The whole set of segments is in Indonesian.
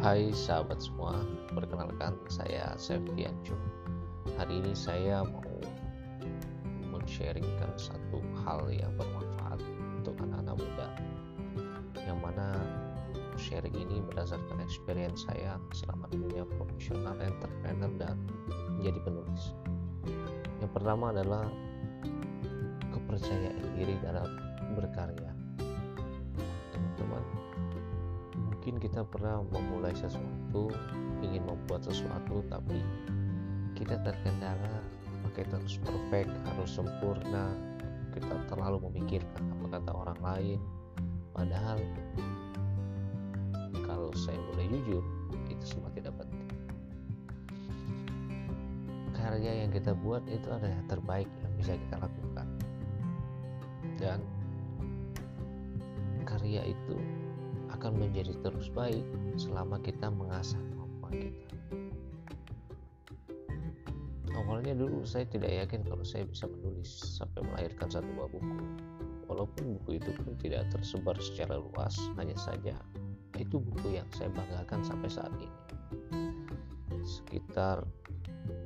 Hai sahabat semua, perkenalkan saya Septianjo. Hari ini saya mau men-sharingkan satu hal yang bermanfaat untuk anak-anak muda. Yang mana sharing ini berdasarkan experience saya selama dunia profesional, entrepreneur dan menjadi penulis. Yang pertama adalah kepercayaan diri dalam berkarya mungkin kita pernah memulai sesuatu ingin membuat sesuatu tapi kita terkendala pakai terus perfect harus sempurna. Kita terlalu memikirkan apa kata orang lain. Padahal kalau saya boleh jujur itu semua tidak penting karya yang kita buat itu adalah yang terbaik yang bisa kita lakukan. Dan karya itu akan menjadi terus baik selama kita mengasah kemampuan kita. Awalnya dulu saya tidak yakin kalau saya bisa menulis sampai melahirkan satu buah buku. Walaupun buku itu pun tidak tersebar secara luas, hanya saja itu buku yang saya banggakan sampai saat ini. Sekitar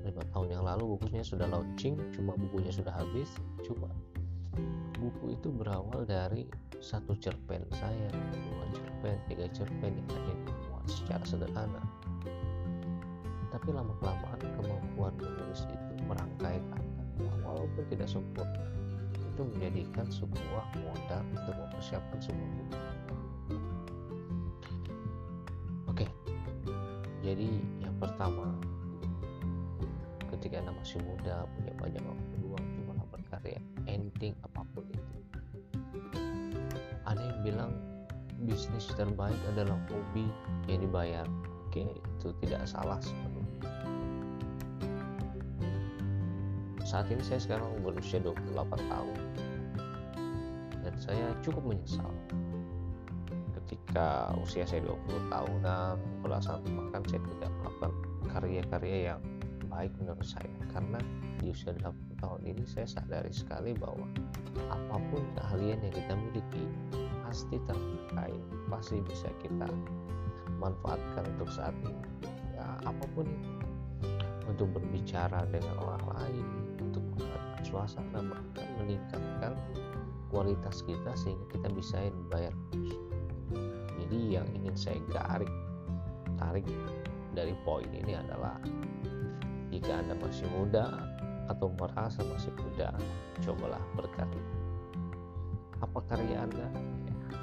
lima tahun yang lalu bukunya sudah launching, cuma bukunya sudah habis, cuma buku itu berawal dari satu cerpen saya, dua cerpen, tiga cerpen yang hanya dimuat secara sederhana. Tapi lama kelamaan kemampuan menulis itu merangkai kata walaupun tidak sempurna itu menjadikan sebuah modal untuk mempersiapkan sebuah buku. Oke, jadi yang pertama ketika anda masih muda punya banyak waktu bisnis terbaik adalah hobi yang dibayar. Oke itu tidak salah sepenuhnya. Saat ini saya sekarang berusia 28 tahun. Dan saya cukup menyesal ketika usia saya 20 tahunan belasan bahkan saya tidak melakukan karya-karya yang baik menurut saya. Karena di usia 80 tahun ini saya sadari sekali bahwa apa pun keahlian yang kita miliki pasti terpakai pasti bisa kita manfaatkan untuk saat ini. Ya apa pun itu. Untuk berbicara dengan orang lain untuk mengangkat suasana bahkan meningkatkan kualitas kita sehingga kita bisa membayar jadi yang ingin saya garik tarik dari poin ini adalah jika anda masih muda atau merasa masih muda cobalah berkarya apa karya anda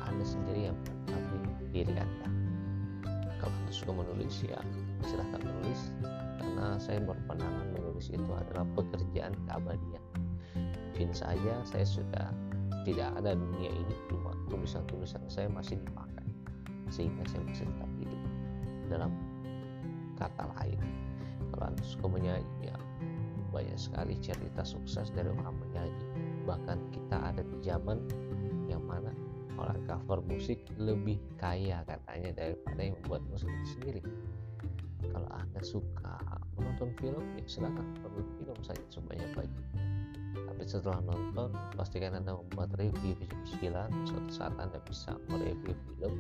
anda sendiri yang menetapkan diri Anda. Kalau Anda suka menulis ya silahkan menulis karena saya berpandangan menulis itu adalah pekerjaan keabadian. Mungkin saja saya sudah tidak ada dunia ini cuma tulisan-tulisan saya masih dipakai sehingga saya masih tetap hidup dalam kata lain anda suka menyanyi. Ya banyak sekali cerita sukses dari orang menyanyi. Bahkan kita ada di zaman yang mana orang cover musik lebih kaya katanya daripada yang membuat musik sendiri. Kalau anda suka menonton film ya silakan nonton film saja sebanyak banyak tapi setelah nonton pastikan anda membuat review film suatu saat anda bisa mereview film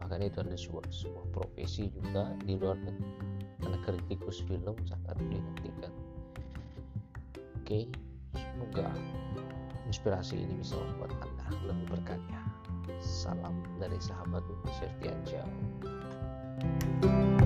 bahkan itu ada sebuah, sebuah profesi juga di luar negeri karena kritikus film sangat dinantikan oke semoga inspirasi ini bisa membuat Anda lebih berkarya. Salam dari sahabat Septian Jauh.